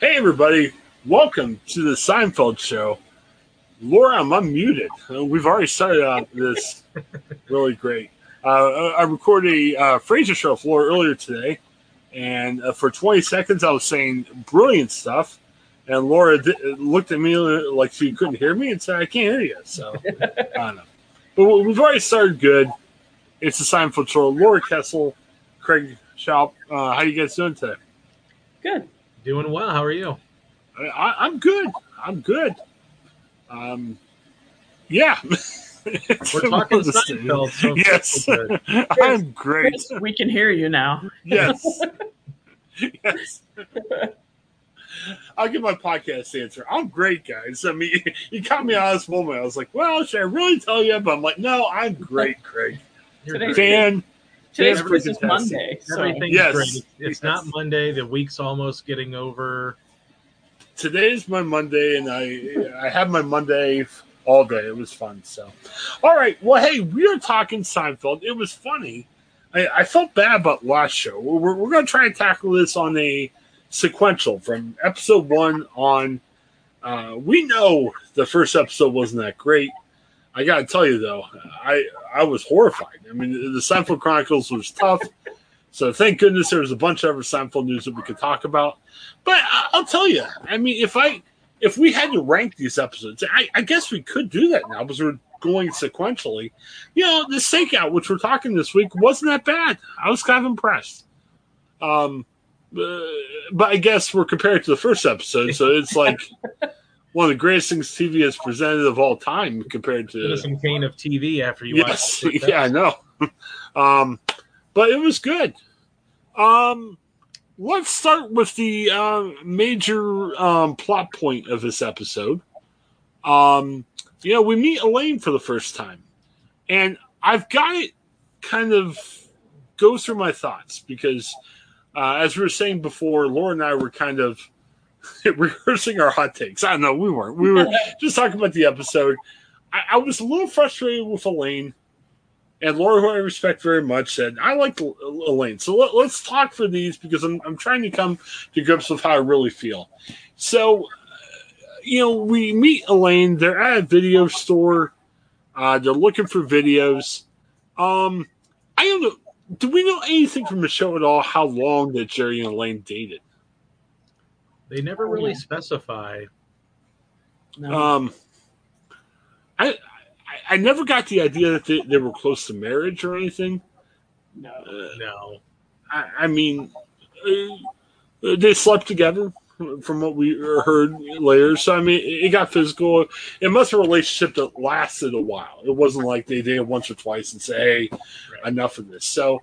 Hey, everybody. Welcome to the Seinfeld show. Laura, I'm unmuted. Uh, we've already started on this really great. Uh, I recorded a uh, Frasier show with Laura earlier today, and uh, for 20 seconds I was saying brilliant stuff, and Laura di- looked at me like she couldn't hear me and said, I can't hear you. So, I don't know. But we've already started good. It's the Seinfeld show. Laura Kessel, Craig Shoup. Uh, how you guys doing today? Good. Doing well. How are you? I, I'm good. I'm good. Um, yeah. We're talking Seinfeld. So yes, good. I'm great. Chris, we can hear you now. Yes, yes. I'll give my podcast answer. I'm great, guys. I mean, you caught me on this moment. I was like, "Well, should I really tell you?" But I'm like, "No, I'm great, Craig." You're Today's- great. Fan, Today's Fan's is. Monday. So Everything's Yes. great. It's Yes. not Monday. The week's almost getting over. today's my Monday, and I I had my Monday all day. It was fun. So, all right. Well, hey, we are talking Seinfeld. It was funny. I, I felt bad about last show. We're, we're going to try and tackle this on a sequential from episode one on. Uh, we know the first episode wasn't that great. I got to tell you though, I I was horrified. I mean, the Seinfeld Chronicles was tough. So thank goodness there was a bunch of other Seinfeld news that we could talk about. But I'll tell you, I mean, if I if we had to rank these episodes, I, I guess we could do that now because we're going sequentially. You know, the stakeout, which we're talking this week, wasn't that bad. I was kind of impressed. Um, uh, but I guess we're compared to the first episode, so it's like one of the greatest things TV has presented of all time compared to some Kane of TV after you yes, watch. yeah, I know. um, but it was good. Um, let's start with the uh, major um, plot point of this episode. Um, you know, we meet Elaine for the first time, and I've got it kind of go through my thoughts because, uh, as we were saying before, Laura and I were kind of rehearsing our hot takes. I don't know, we weren't. We were just talking about the episode. I, I was a little frustrated with Elaine, and Laura, who I respect very much, said I like Elaine. So let, us talk for these because I'm I'm trying to come to grips with how I really feel. So, uh, you know, we meet Elaine. They're at a video store. Uh, they're looking for videos. Um, I don't know. Do we know anything from the show at all? How long that Jerry and Elaine dated? They never Oh, really yeah. specify. no. Um, I, I I never got the idea that they, they were close to marriage or anything. no. Uh, No. I, I mean, uh, they slept together, from what we heard later. So I mean, it got physical. It must have a relationship that lasted a while. It wasn't like they dated once or twice and say, "Hey, enough of this." So,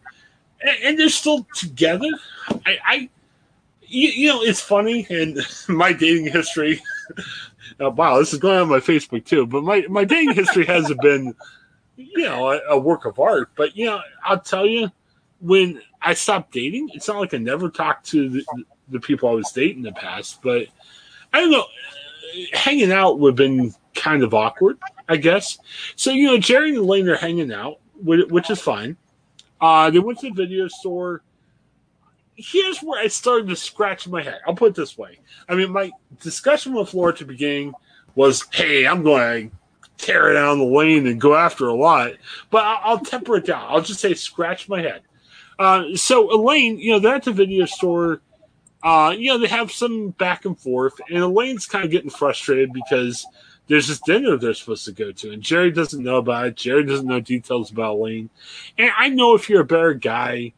and, and they're still together. I, I you, you know, it's funny in my dating history. Wow, this is going on my Facebook too. But my my dating history hasn't been, you know, a, a work of art. But you know, I'll tell you, when I stopped dating, it's not like I never talked to the, the people I was dating in the past. But I don't know, hanging out would have been kind of awkward, I guess. So you know, Jerry and Elaine are hanging out, which is fine. Uh, they went to the video store. Here's where I started to scratch my head. I'll put it this way. I mean, my discussion with Laura at the beginning was, "Hey, I'm going to tear down the lane and go after a lot," but I'll, I'll temper it down. I'll just say, scratch my head. Uh, so Elaine, you know, they're at the video store. Uh, you know, they have some back and forth, and Elaine's kind of getting frustrated because there's this dinner they're supposed to go to, and Jerry doesn't know about it. Jerry doesn't know details about Elaine. And I know if you're a better guy,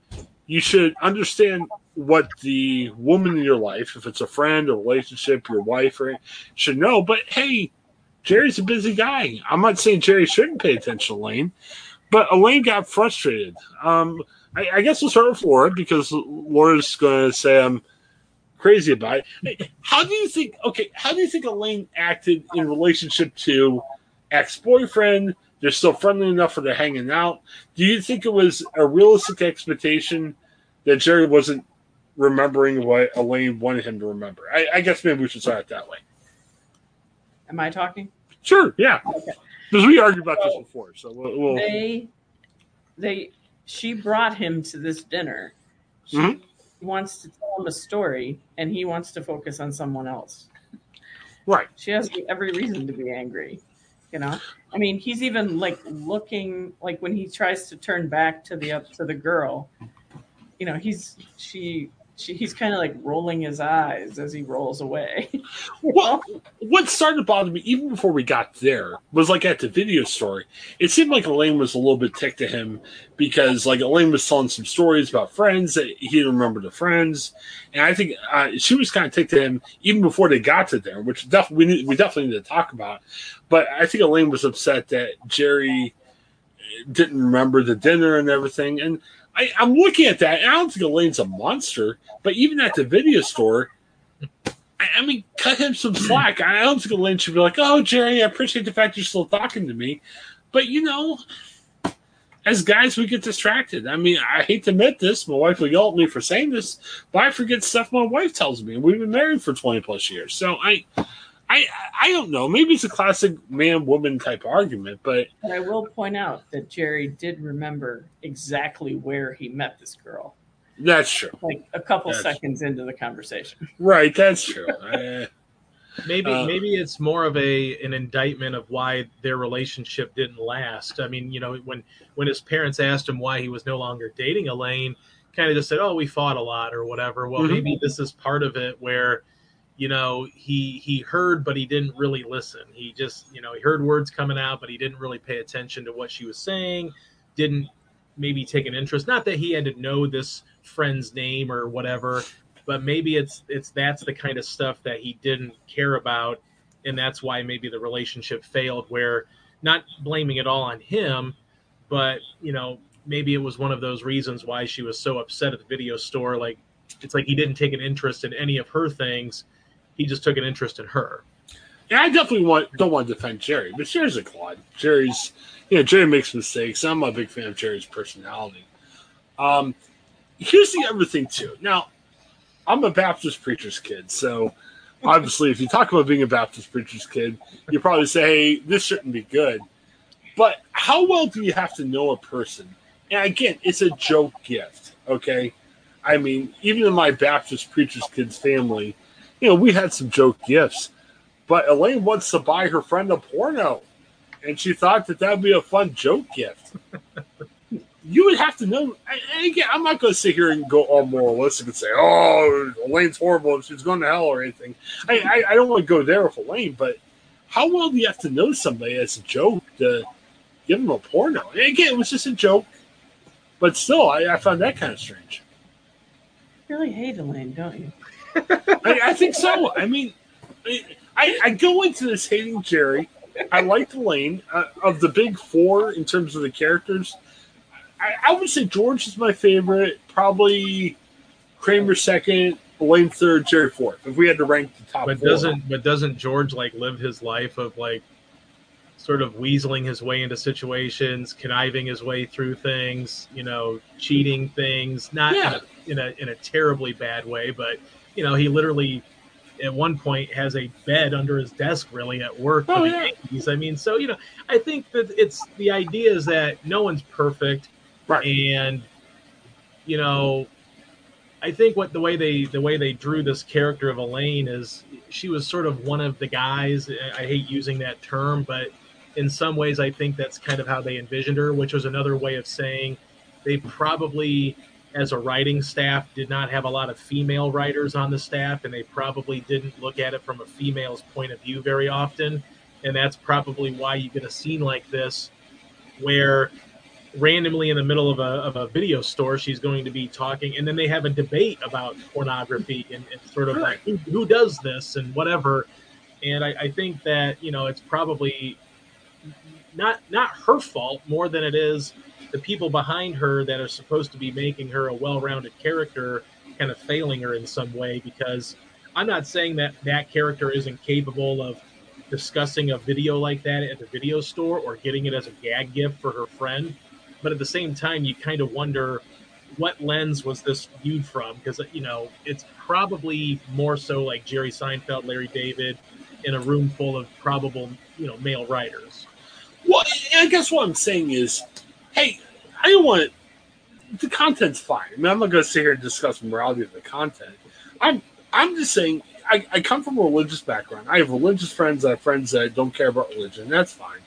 you should understand what the woman in your life, if it's a friend, a relationship, your wife, or should know. But hey, Jerry's a busy guy. I'm not saying Jerry shouldn't pay attention to Elaine, but Elaine got frustrated. Um, I, I guess we'll start with Laura because Laura's going to say I'm crazy about it. How do you think? Okay, how do you think Elaine acted in relationship to ex-boyfriend? They're still friendly enough for they're hanging out. Do you think it was a realistic expectation that Jerry wasn't remembering what Elaine wanted him to remember? I, I guess maybe we should start it that way. Am I talking? Sure, yeah, Okay. because we argued about this before. So we'll, we'll They, they, she brought him to this dinner. She, Mhm. wants to tell him a story and he wants to focus on someone else. Right. She has every reason to be angry. You know, I mean, he's even like looking like when he tries to turn back to the up to the girl. You know, he's she he's kind of like rolling his eyes as he rolls away. Well, what started to bother me even before we got there was like at the video store. It seemed like Elaine was a little bit ticked to him because like Elaine was telling some stories about friends that he didn't remember the friends, and I think uh, she was kind of ticked to him even before they got to there, which definitely we, need, we definitely need to talk about. But I think Elaine was upset that Jerry didn't remember the dinner and everything, and I, I'm looking at that, and I don't think Elaine's a monster, but even at the video store. I I mean, cut him some slack. I don't think Elaine should be like, "Oh, Jerry, I appreciate the fact you're still talking to me," but you know, as guys, we get distracted. I mean, I hate to admit this. My wife will yell at me for saying this, but I forget stuff my wife tells me, and we've been married for twenty plus years. So I, I, I don't know. Maybe it's a classic man-woman type argument, but But I will point out that Jerry did remember exactly where he met this girl, that's true. like a couple Yes. seconds into the conversation. Right, that's true. Uh, Maybe Uh, maybe it's more of a an indictment of why their relationship didn't last. I mean, you know, when when his parents asked him why he was no longer dating Elaine, kind of just said, "Oh, we fought a lot" or whatever. Well, Mhm. maybe this is part of it where you know he he heard but he didn't really listen. He just you know he heard words coming out but he didn't really pay attention to what she was saying. Didn't maybe take an interest. Not that he had to know this friend's name or whatever, but maybe it's it's that's the kind of stuff that he didn't care about and that's why maybe the relationship failed where not blaming it all on him but you know maybe it was one of those reasons why she was so upset at the video store like it's like he didn't take an interest in any of her things he just took an interest in her and I definitely want don't want to defend Jerry, but Jerry's a clod. Jerry's, you know, Jerry makes mistakes. I'm a big fan of Jerry's personality. Um, here's the other thing too. Now, I'm a Baptist preacher's kid, so obviously, if you talk about being a Baptist preacher's kid, you probably say, "Hey, this shouldn't be good." But how well do you have to know a person? And again, it's a joke gift, okay? I mean, even in my Baptist preacher's kids family, you know, we had some joke gifts. But Elaine wants to buy her friend a porno, and she thought that that would be a fun joke gift. you would have to know. Again, I'm not going to sit here and go all moralistic and say, "Oh, Elaine's horrible and she's going to hell" or anything. I, I, I don't want to go there with Elaine, but how well do you have to know somebody as a joke to give them a porno? And again, it was just a joke, but still, I, I found that kind of strange. You really hate Elaine, don't you? I, I think so. I mean, I, I go into this hating Jerry. I like Elaine. Uh, of the big four in terms of the characters, I, I would say George is my favorite. Probably Kramer second, Elaine third, Jerry fourth. If we had to rank the top but four. doesn't but doesn't george like live his life of like sort of weaseling his way into situations conniving his way through things you know cheating things not Yeah. in, a, in a in a terribly bad way but you know he literally at one point has a bed under his desk really at work for Oh, the yeah. Yankees. I mean, so you know, I think that it's the idea is that no one's perfect, Right. and you know, I think what the way they the way they drew this character of Elaine is she was sort of one of the guys. I hate using that term, but in some ways, I think that's kind of how they envisioned her, which was another way of saying they probably, as a writing staff, did not have a lot of female writers on the staff, and they probably didn't look at it from a female's point of view very often. And that's probably why you get a scene like this where randomly in the middle of a, of a video store she's going to be talking and then they have a debate about pornography and, and sort of like who, who does this and whatever and I, I think that you know it's probably not not her fault more than it is the people behind her that are supposed to be making her a well-rounded character kind of failing her in some way because i'm not saying that that character isn't capable of discussing a video like that at the video store or getting it as a gag gift for her friend but at the same time you kind of wonder what lens was this viewed from? Because you know it's probably more so like jerry seinfeld larry david in a room full of probable you know male writers. Well, I guess what I'm saying is, hey, I don't want the content's fine. I mean, I'm not going to sit here and discuss morality of the content. I'm I'm just saying. I, I come from a religious background. I have religious friends. I have friends that don't care about religion. That's fine.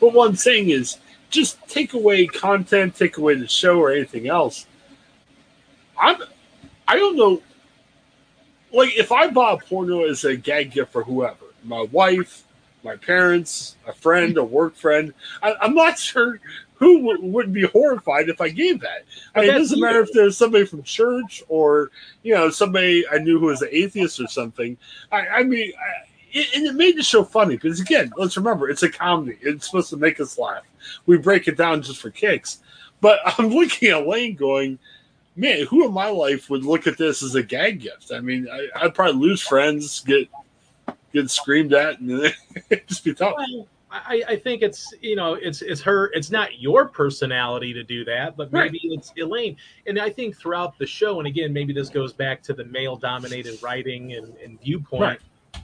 But what I'm saying is, just take away content, take away the show or anything else. I'm. I don't know. Like, if I bought porno as a gag gift for whoever, my wife, my parents, a friend, a work friend, I, I'm not sure who w- wouldn't be horrified if I gave that? I mean, it doesn't matter if there's somebody from church or you know somebody I knew who was an atheist or something. I, I mean, I, it, and it made the show funny because again, let's remember it's a comedy. It's supposed to make us laugh. We break it down just for kicks. But I'm looking at Elaine going, man, who in my life would look at this as a gag gift? I mean, I, I'd probably lose friends, get get screamed at, and just be tough. Well, I, I, think it's you know it's it's her it's not your personality to do that but maybe right. it's elaine and i think throughout the show and again maybe this goes back to the male dominated writing and, and viewpoint right.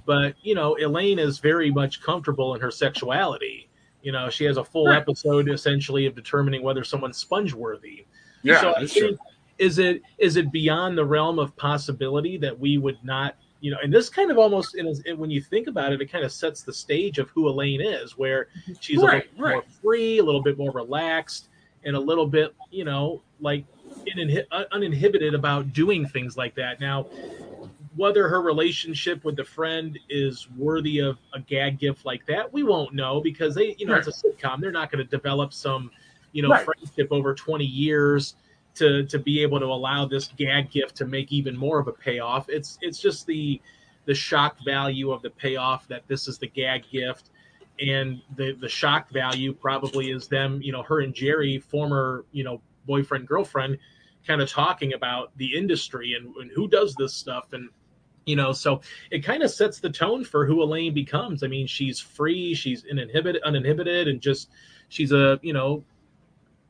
but you know elaine is very much comfortable in her sexuality you know she has a full right. episode essentially of determining whether someone's sponge worthy yeah so that's true. is it is it beyond the realm of possibility that we would not you know, and this kind of almost, when you think about it, it kind of sets the stage of who Elaine is, where mhm. she's right, a little right. more free, a little bit more relaxed, and a little bit, you know, like uh, uninhibited about doing things like that. Now, whether her relationship with the friend is worthy of a gag gift like that, we won't know because they, you know, right. it's a sitcom. They're not going to develop some, you know, friendship over 20 years to to be able to allow this gag gift to make even more of a payoff. It's it's just the the shock value of the payoff that this is the gag gift, and the the shock value probably is them, you know, her and Jerry, former you know boyfriend girlfriend, kind of talking about the industry and, and who does this stuff and you know so it kind of sets the tone for who elaine becomes i mean she's free she's uninhibited uninhibited and just she's a you know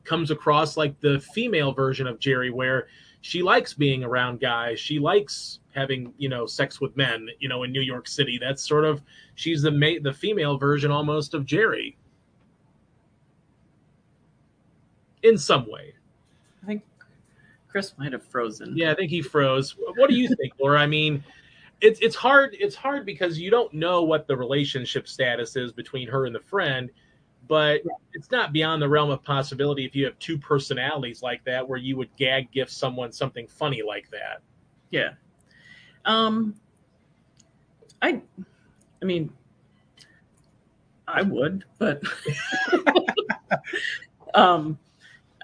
comes across like the female version of Jerry, where she likes being around guys. She likes having you know sex with men. You know, in New York City, that's sort of she's the ma- the female version almost of Jerry. In some way, I think Chris might have frozen. Yeah, I think he froze. What do you think, Laura? I mean, it's it's hard. It's hard because you don't know what the relationship status is between her and the friend but it's not beyond the realm of possibility if you have two personalities like that where you would gag gift someone something funny like that. Yeah. Um i i mean i would but um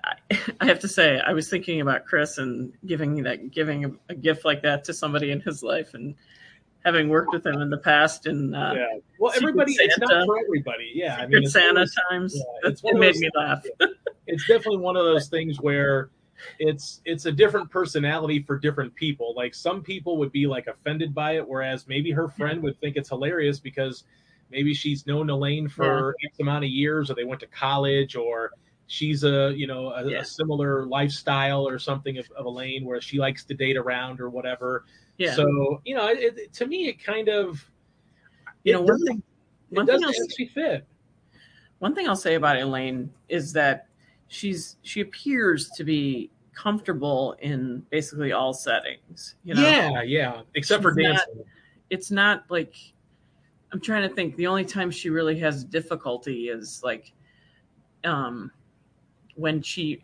I, I have to say i was thinking about chris and giving that giving a, a gift like that to somebody in his life and having worked with him in the past. And uh, yeah, well, everybody, Santa, it's not for everybody. Yeah, I mean, Santa times. Yeah, it made me laugh. it's definitely one of those things where it's it's a different personality for different people. Like some people would be like offended by it, whereas maybe her friend would think it's hilarious because maybe she's known Elaine for yeah. X amount of years, or they went to college, or she's a you know a, yeah. a similar lifestyle or something of, of Elaine where she likes to date around or whatever. Yeah. So you know, it, it, to me, it kind of you know one thing. One thing doesn't actually fit. One thing I'll say about Elaine is that she's she appears to be comfortable in basically all settings. You know? Yeah, yeah, except she's for dancing. Not, it's not like I'm trying to think. The only time she really has difficulty is like um when she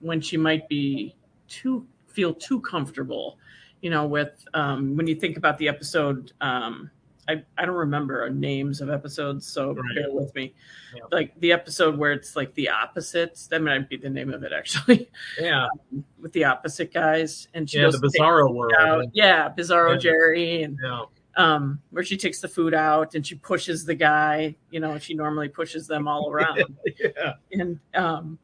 when she might be too feel too comfortable you know, with um, when you think about the episode, um, I, I don't remember names of episodes, so right. bear with me. Yeah. Like the episode where it's like the opposites, that might be the name of it actually. Yeah. Um, with the opposite guys. And she yeah, the Bizarro world. Out. Yeah, Bizarro yeah. Jerry. And yeah. um, where she takes the food out and she pushes the guy, you know, she normally pushes them all around. yeah. And um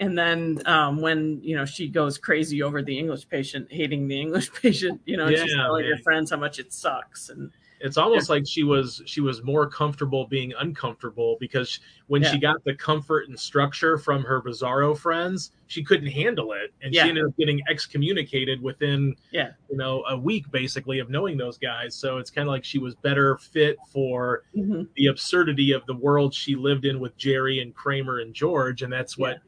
and then um, when you know she goes crazy over the English patient, hating the English patient, you know, yeah, she's telling her friends how much it sucks, and it's almost like she was she was more comfortable being uncomfortable because when yeah. she got the comfort and structure from her bizarro friends she couldn't handle it. And yeah. she ended up getting excommunicated within yeah. you know a week basically of knowing those guys. So it's kind of like she was better fit for mm-hmm. the absurdity of the world she lived in with jerry and kramer and george. And that's what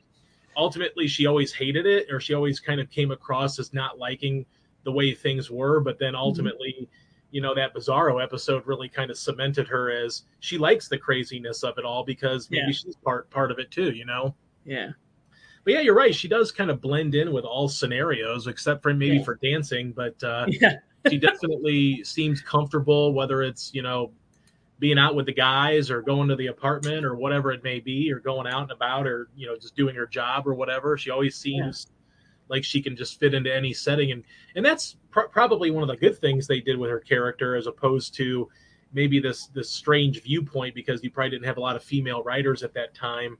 ultimately she always hated it, or she always kind of came across as not liking the way things were. But then ultimately, you know, that Bizarro episode really kind of cemented her as she likes the craziness of it all because maybe Yeah. she's part part of it too. You know. Yeah. But yeah, you're right. She does kind of blend in with all scenarios, except for maybe Yeah. for dancing. But uh, Yeah. she definitely seems comfortable, whether it's you know being out with the guys or going to the apartment or whatever it may be, or going out and about, or you know just doing her job or whatever. She always seems like she can just fit into any setting, and and that's pr- probably one of the good things they did with her character, as opposed to maybe this this strange viewpoint because you probably didn't have a lot of female writers at that time,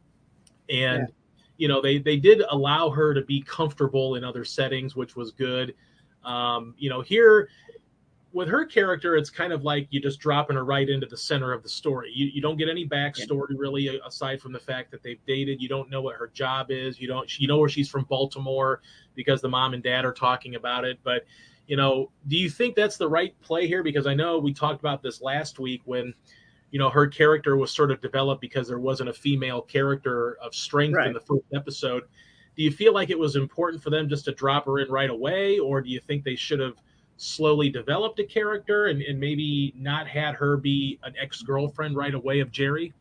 and Yeah. you know they they did allow her to be comfortable in other settings, which was good. Um, you know, here with her character, it's kind of like you just dropping her right into the center of the story. You, you don't get any backstory really, uh, aside from the fact that they've dated. You don't know what her job is. You don't you know where she's from Baltimore because the mom and dad are talking about it. But you know, do you think that's the right play here? Because I know we talked about this last week when you know her character was sort of developed because there wasn't a female character of strength in the first episode. Do you feel like it was important for them just to drop her in right away, or do you think they should have slowly developed a character and, and maybe not had her be an ex-girlfriend right away of Jerry?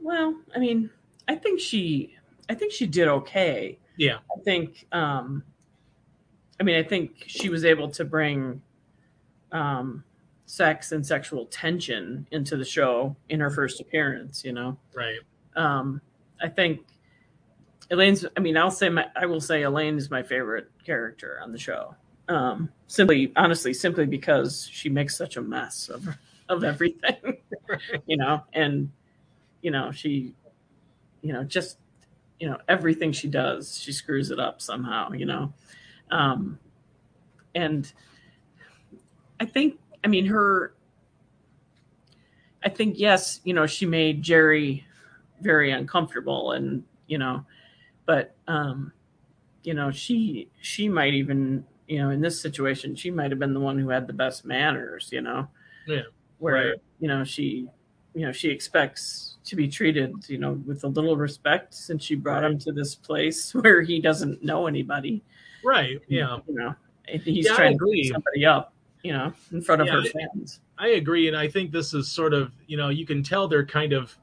Well, I mean, I think she, I think she did okay. Yeah. I think, um, I mean, I think she was able to bring, um, sex and sexual tension into the show in her first appearance. You know, Right. um, I think Elaine's. I mean, I'll say my, I will say Elaine is my favorite character on the show. Um, simply, honestly, simply because she makes such a mess of of everything, you know, and you know she, you know, just you know everything she does, she screws it up somehow, you know, um, and I think, I mean, her. I think yes, you know, she made Jerry very uncomfortable and you know but um you know she she might even you know in this situation she might have been the one who had the best manners you know Yeah, where right. you know she you know she expects to be treated you know with a little respect since she brought him to this place where he doesn't know anybody Right. Yeah. you know he's Yeah, trying to bring somebody up you know in front of Yeah, her fans I agree, and I think this is sort of you know you can tell they're kind of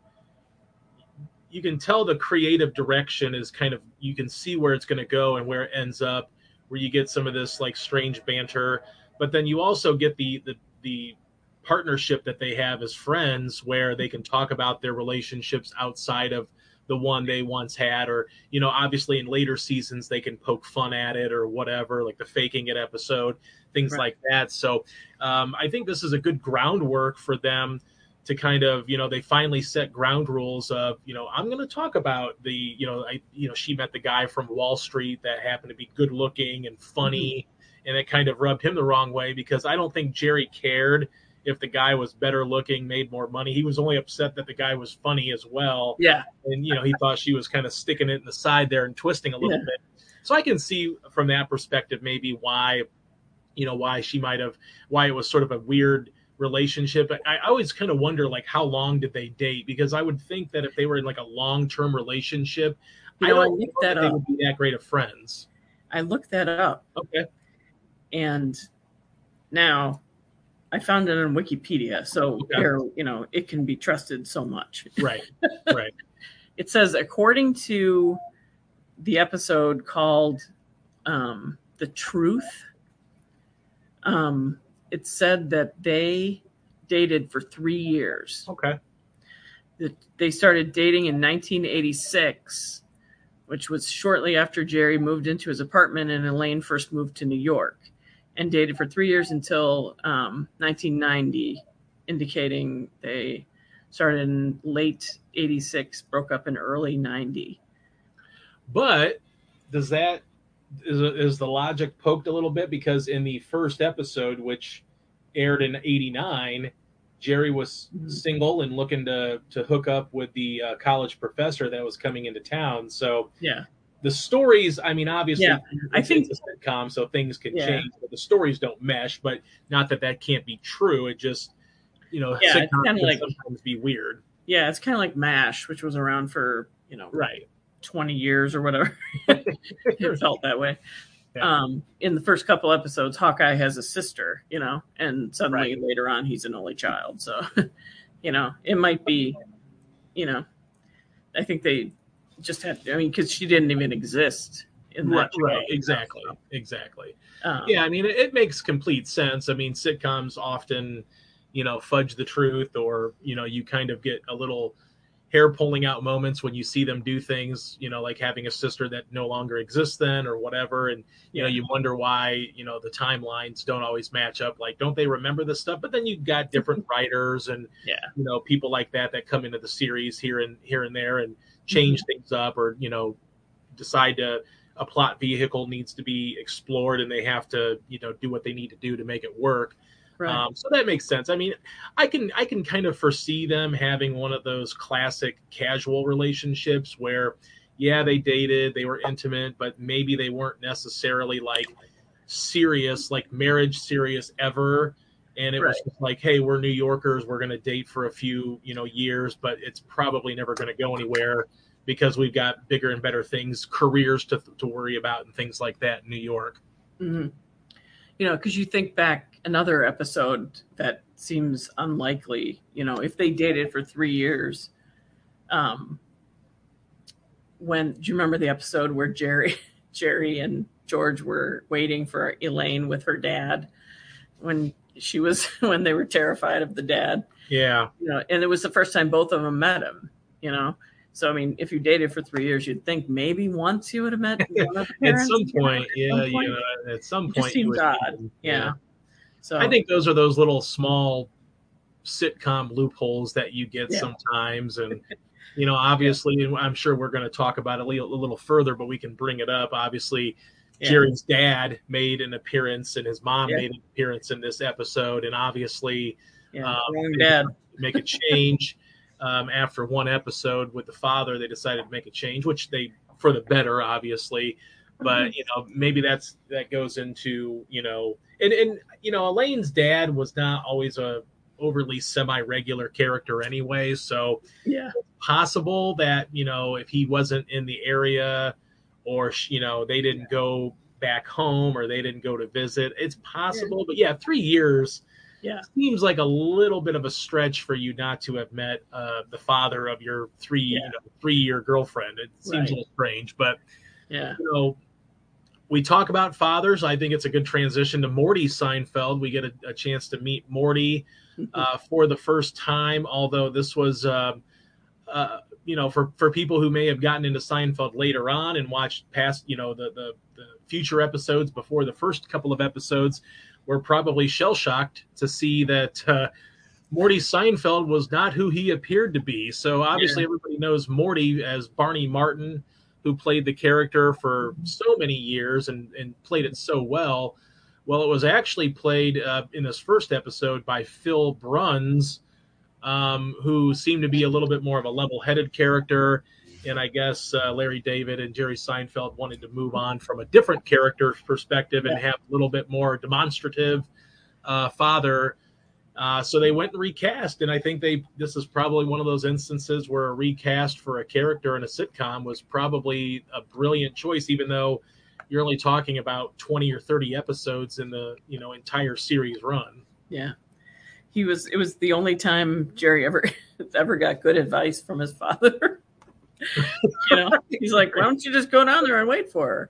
you can tell the creative direction is kind of you can see where it's going to go and where it ends up where you get some of this like strange banter but then you also get the the the partnership that they have as friends where they can talk about their relationships outside of the one they once had or you know obviously in later seasons they can poke fun at it or whatever like the faking it episode things Right. like that so um, i think this is a good groundwork for them to kind of you know they finally set ground rules of you know i'm going to talk about the you know i you know she met the guy from wall street that happened to be good looking and funny mm-hmm. and it kind of rubbed him the wrong way because i don't think jerry cared if the guy was better looking made more money. He was only upset that the guy was funny as well. Yeah. And you know he thought she was kind of sticking it in the side there and twisting a little Yeah. bit. So i can see from that perspective maybe why you know why she might have why it was sort of a weird relationship i, I always kind of wonder like how long did they date? Because i would think that if they were in like a long-term relationship you i know don't looked know that that they up. would be that great of friends. I looked that up. Okay. And now I found it on Wikipedia, so Okay. there, you know, it can be trusted so much. right right. It says, according to the episode called um, "The Truth," um, it said that they dated for three years. okay That they started dating in 1986, which was shortly after Jerry moved into his apartment and Elaine first moved to New York, and dated for three years until um, 1990, indicating they started in late 86, broke up in early 90. But does that is is the logic poked a little bit because in the first episode, which aired in '89, Jerry was Mhm. single and looking to to hook up with the uh, college professor that was coming into town. So Yeah. the stories, I mean, obviously, Yeah, I think- it's a sitcom, so things can Yeah. change, but the stories don't mesh. But not that that can't be true. It just you know, Yeah, it's sitcoms like- sometimes be weird. Yeah, it's kind of like MASH, which was around for you know Right. 20 years or whatever. it felt that way. Yeah. Um, in the first couple episodes, Hawkeye has a sister, you know, and suddenly later on he's an only child. So, you know, it might be, you know, I think they just had, I mean, because she didn't even exist in that Right, right. Exactly. so, Exactly. um, Yeah, I mean, it, it makes complete sense. I mean, sitcoms often, you know, fudge the truth, or you know, you kind of get a little hair pulling out moments when you see them do things, you know, like having a sister that no longer exists then, or whatever, and you know, you wonder why, you know, the timelines don't always match up. Like, don't they remember this stuff? But then you've got different writers and Yeah. you know, people like that that come into the series here and here and there and change Mm-hmm. things up, or you know, decide to a plot vehicle needs to be explored and they have to you know do what they need to do to make it work right. um, so that makes sense i mean i can i can kind of foresee them having one of those classic casual relationships where yeah they dated they were intimate but maybe they weren't necessarily like serious like marriage serious ever and it was Right. just like hey we're new yorkers we're going to date for a few you know years but it's probably never going to go anywhere because we've got bigger and better things careers to, to worry about and things like that in new york hmm You know, because you think back another episode that seems unlikely. You know, if they dated for three years, um, when do you remember the episode where Jerry, Jerry and George were waiting for Elaine with her dad when she was when they were terrified of the dad. yeah You know, and it was the first time both of them met him. You know. So I mean, if you dated for three years, you'd think maybe once you would have met one of the at some point at yeah some point. you know at some point seems odd. Yeah. So I think those are those little small sitcom loopholes that you get Yeah. sometimes, and you know, obviously, and I'm sure we're going to talk about it a little, a little further, but we can bring it up. Obviously, Yeah. Jerry's dad made an appearance, and his mom Yeah. made an appearance in this episode, and obviously, yeah, um, dad. make a change um, after one episode with the father. They decided to make a change, which they for the better, obviously. But you know, maybe that's that goes into you know, and and you know, Elaine's dad was not always a overly semi-regular character anyway, so Yeah, possible that you know if he wasn't in the area or you know they didn't go back home or they didn't go to visit it's possible but yeah three years Yeah. seems like a little bit of a stretch for you not to have met uh, the father of your three you Yeah. know, three year girlfriend it seems Right. a little strange but yeah, you know we talk about fathers i think it's a good transition to morty seinfeld we get a, a chance to meet morty uh, for the first time. Although this was, um uh, you know, for for people who may have gotten into Seinfeld later on and watched past, you know, the the, the future episodes before the first couple of episodes, were probably shell shocked to see that. Uh, Morty Seinfeld was not who he appeared to be. So obviously, everybody knows Morty as Barney Martin, who played the character for so many years and, and played it so well. Well, it was actually played uh, in this first episode by Phil Bruns, um, who seemed to be a little bit more of a level headed character. And I guess uh, Larry David and Jerry Seinfeld wanted to move on from a different character perspective and have a little bit more demonstrative uh, father. Uh, so they went and recast, and I think they this is probably one of those instances where a recast for a character in a sitcom was probably a brilliant choice, even though you're only talking about 20 or 30 episodes in the you know entire series run. yeah. He was. It was the only time Jerry ever ever got good advice from his father. you know, he's like, "Why don't you just go down there and wait for her?"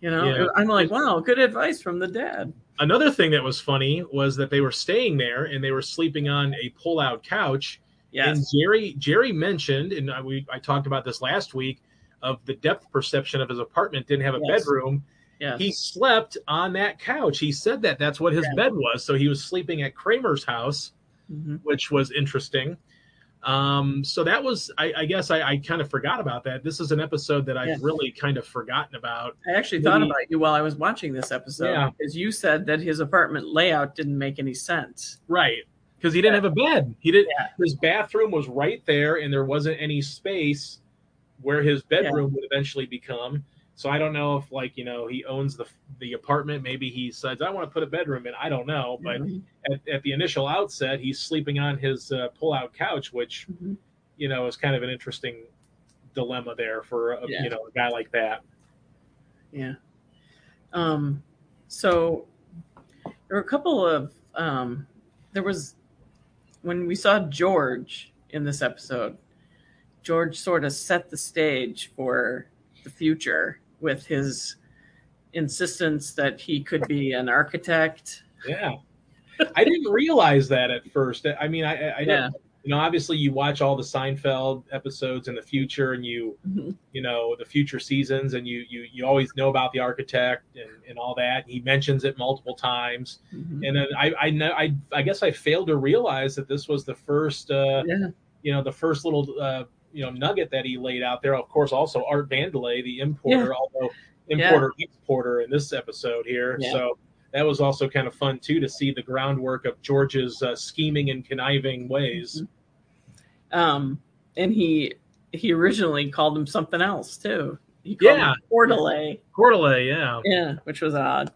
You know, Yeah. I'm like, "Wow, good advice from the dad." Another thing that was funny was that they were staying there and they were sleeping on a pull-out couch. And Jerry Jerry mentioned, and I- we I talked about this last week, of the depth perception of his apartment didn't have a Yes. bedroom. yes, He slept on that couch. He said that that's what his Yeah. bed was. So he was sleeping at Kramer's house, Mhm. which was interesting. Um, so that was, I, I guess, I, I kind of forgot about that. This is an episode that I've Yeah. really kind of forgotten about. I actually thought about you while I was watching this episode Yeah. because you said that his apartment layout didn't make any sense. Right. Because he didn't have a bed. He didn't. Yeah. His bathroom was right there, and there wasn't any space where his bedroom would eventually become. So I don't know if, like, you know, he owns the the apartment. Maybe he says, "I want to put a bedroom in." I don't know, but Mhm. at, at the initial outset, he's sleeping on his uh, pull-out couch, which Mhm. you know, is kind of an interesting dilemma there for a, Yeah. you know a guy like that. Yeah. Um, so there were a couple of um, there was when we saw George in this episode. George sort of set the stage for the future with his insistence that he could be an architect. Yeah, I didn't realize that at first. I mean, I, I Yeah. you know, obviously you watch all the Seinfeld episodes in the future, and you Mhm. you know the future seasons, and you you you always know about the architect and and all that. He mentions it multiple times, Mhm. and then I I know I I guess I failed to realize that this was the first. Uh, Yeah. you know the first little uh, you know nugget that he laid out there. Of course, also Art Vandelay, the importer, although importer exporter in this episode here. Yeah. So that was also kind of fun too to see the groundwork of George's uh, scheming and conniving ways. Um, and he he originally called him something else too. He called Yeah. him Portalay. Cordelay, yeah. Yeah, which was odd.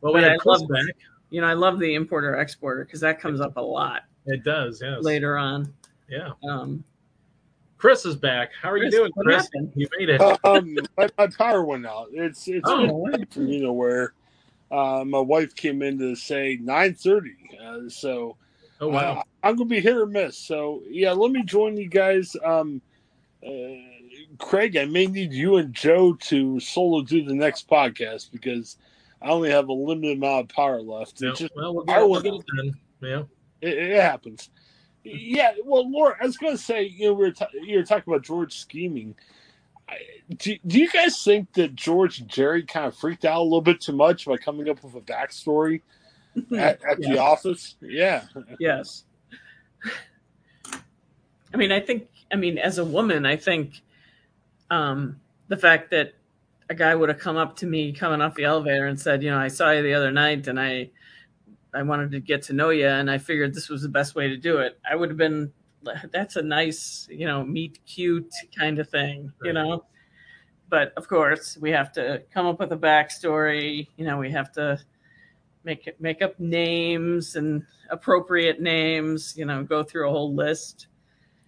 Well, we But had I Chris back. You know, I love the importer exporter because that comes up a lot It does, yes. later on. Yeah. Um, Chris is back. How are you doing, Chris? happened? You made it. Um, my, my power went out. It's it's Oh. from you know where uh, my wife came in to say nine thirty. Uh, so oh wow. uh, I'm gonna be hit or miss. So yeah, let me join you guys. Um, uh, Craig, I may need you and Joe to solo do the next podcast because I only have a limited amount of power left. No, It just well, we'll I get, we'll get it done. Yeah. it, it happens. Yeah, well, Laura, I was going to say, you know, we were ta- you were talking about George scheming. I, do, do you guys think that George and Jerry kind of freaked out a little bit too much by coming up with a backstory at, at the office? Yeah, yes. I mean, I think, I mean, as a woman, I think um, the fact that a guy would have come up to me coming off the elevator and said, you know, I saw you the other night and I, I wanted to get to know you and I figured this was the best way to do it. I would have been, that's a nice, you know, meet cute kind of thing, you know? But of course, we have to come up with a backstory. You know, we have to make make up names and appropriate names. You know, go through a whole list.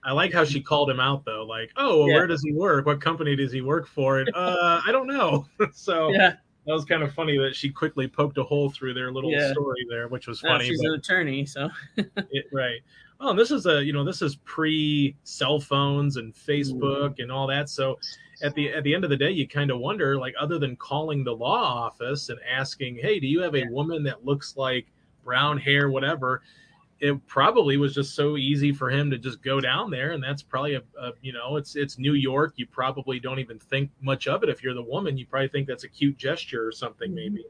I like how she called him out though, like, oh, well, Yeah. where does he work? What company does he work for? And, uh, I don't know. so Yeah, that was kind of funny that she quickly poked a hole through their little Yeah. story there, which was funny. she's but an attorney, so it, right. Oh, and this is a you know this is pre cell phones and Facebook mm-hmm. and all that. So at the at the end of the day, you kind of wonder, like, other than calling the law office and asking, hey, do you have a Yeah. woman that looks like brown hair, whatever? It probably was just so easy for him to just go down there, and that's probably a, a you know it's it's New York. You probably don't even think much of it if you're the woman. You probably think that's a cute gesture or something, Mhm. maybe.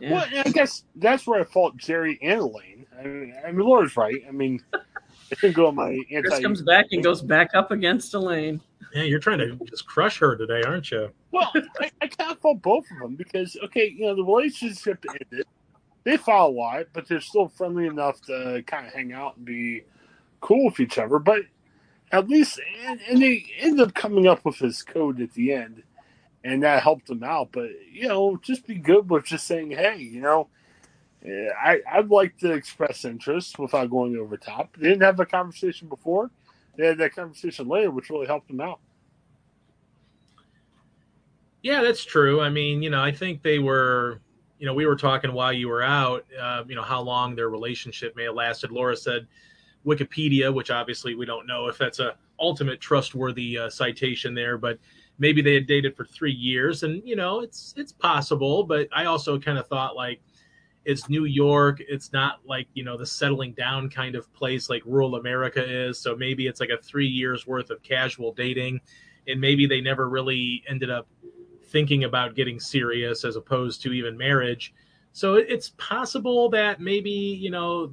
yeah. well, I guess that's where I fault Jerry and Elaine. I mean, I mean, Laura's right. I mean, I think on my anti. Chris comes back and goes back up against Elaine. Yeah, you're trying to just crush her today, aren't you? Well, I, I kind of fault both of them because okay, you know, the relationship ended. They fought a lot, but they're still friendly enough to kind of hang out and be cool with each other. But at least, and, and they end up coming up with his code at the end, and that helped him out. But you know, just be good with just saying, hey, you know. eh, I, I'd like to express interest without going over top. They didn't have a conversation before. They had that conversation later, which really helped them out. Yeah, that's true. I mean, you know, I think they were, you know, we were talking while you were out, uh, you know, how long their relationship may have lasted. Laura said Wikipedia, which obviously we don't know if that's a ultimate trustworthy uh, citation there, but maybe they had dated for three years, and you know, it's it's possible. But I also kind of thought like it's New York. It's not like you know the settling down kind of place like rural America is. So maybe it's like a three years worth of casual dating, and maybe they never really ended up thinking about getting serious as opposed to even marriage. So it's possible that maybe you know.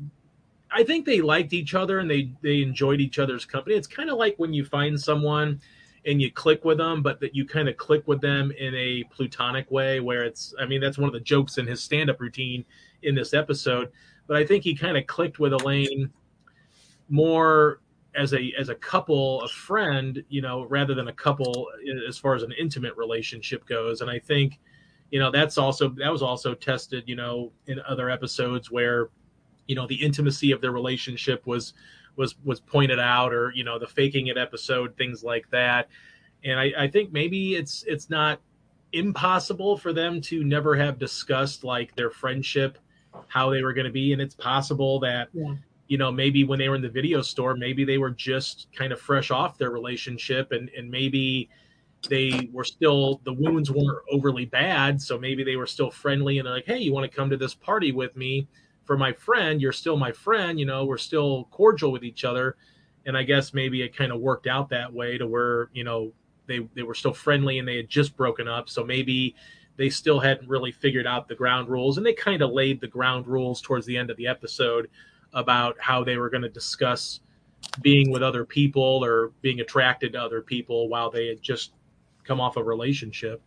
I think they liked each other and they they enjoyed each other's company. It's kind of like when you find someone and you click with them, but that you kind of click with them in a plutonic way, where it's. I mean, that's one of the jokes in his stand-up routine in this episode. But I think he kind of clicked with Elaine more as a as a couple, a friend, you know, rather than a couple as far as an intimate relationship goes. And I think, you know, that's also that was also tested, you know, in other episodes where, you know, the intimacy of their relationship was was was pointed out, or you know the faking it episode, things like that. And I, I think maybe it's it's not impossible for them to never have discussed like their friendship, how they were going to be, and it's possible that Yeah. You know maybe when they were in the video store, maybe they were just kind of fresh off their relationship, and and maybe they were still the wounds weren't overly bad, so maybe they were still friendly and they're like, hey, you want to come to this party with me for my friend? You're still my friend, you know, we're still cordial with each other. And I guess maybe it kind of worked out that way to where, you know, they, they were still friendly and they had just broken up. So maybe they still hadn't really figured out the ground rules. And they kind of laid the ground rules towards the end of the episode about how they were going to discuss being with other people or being attracted to other people while they had just come off a relationship.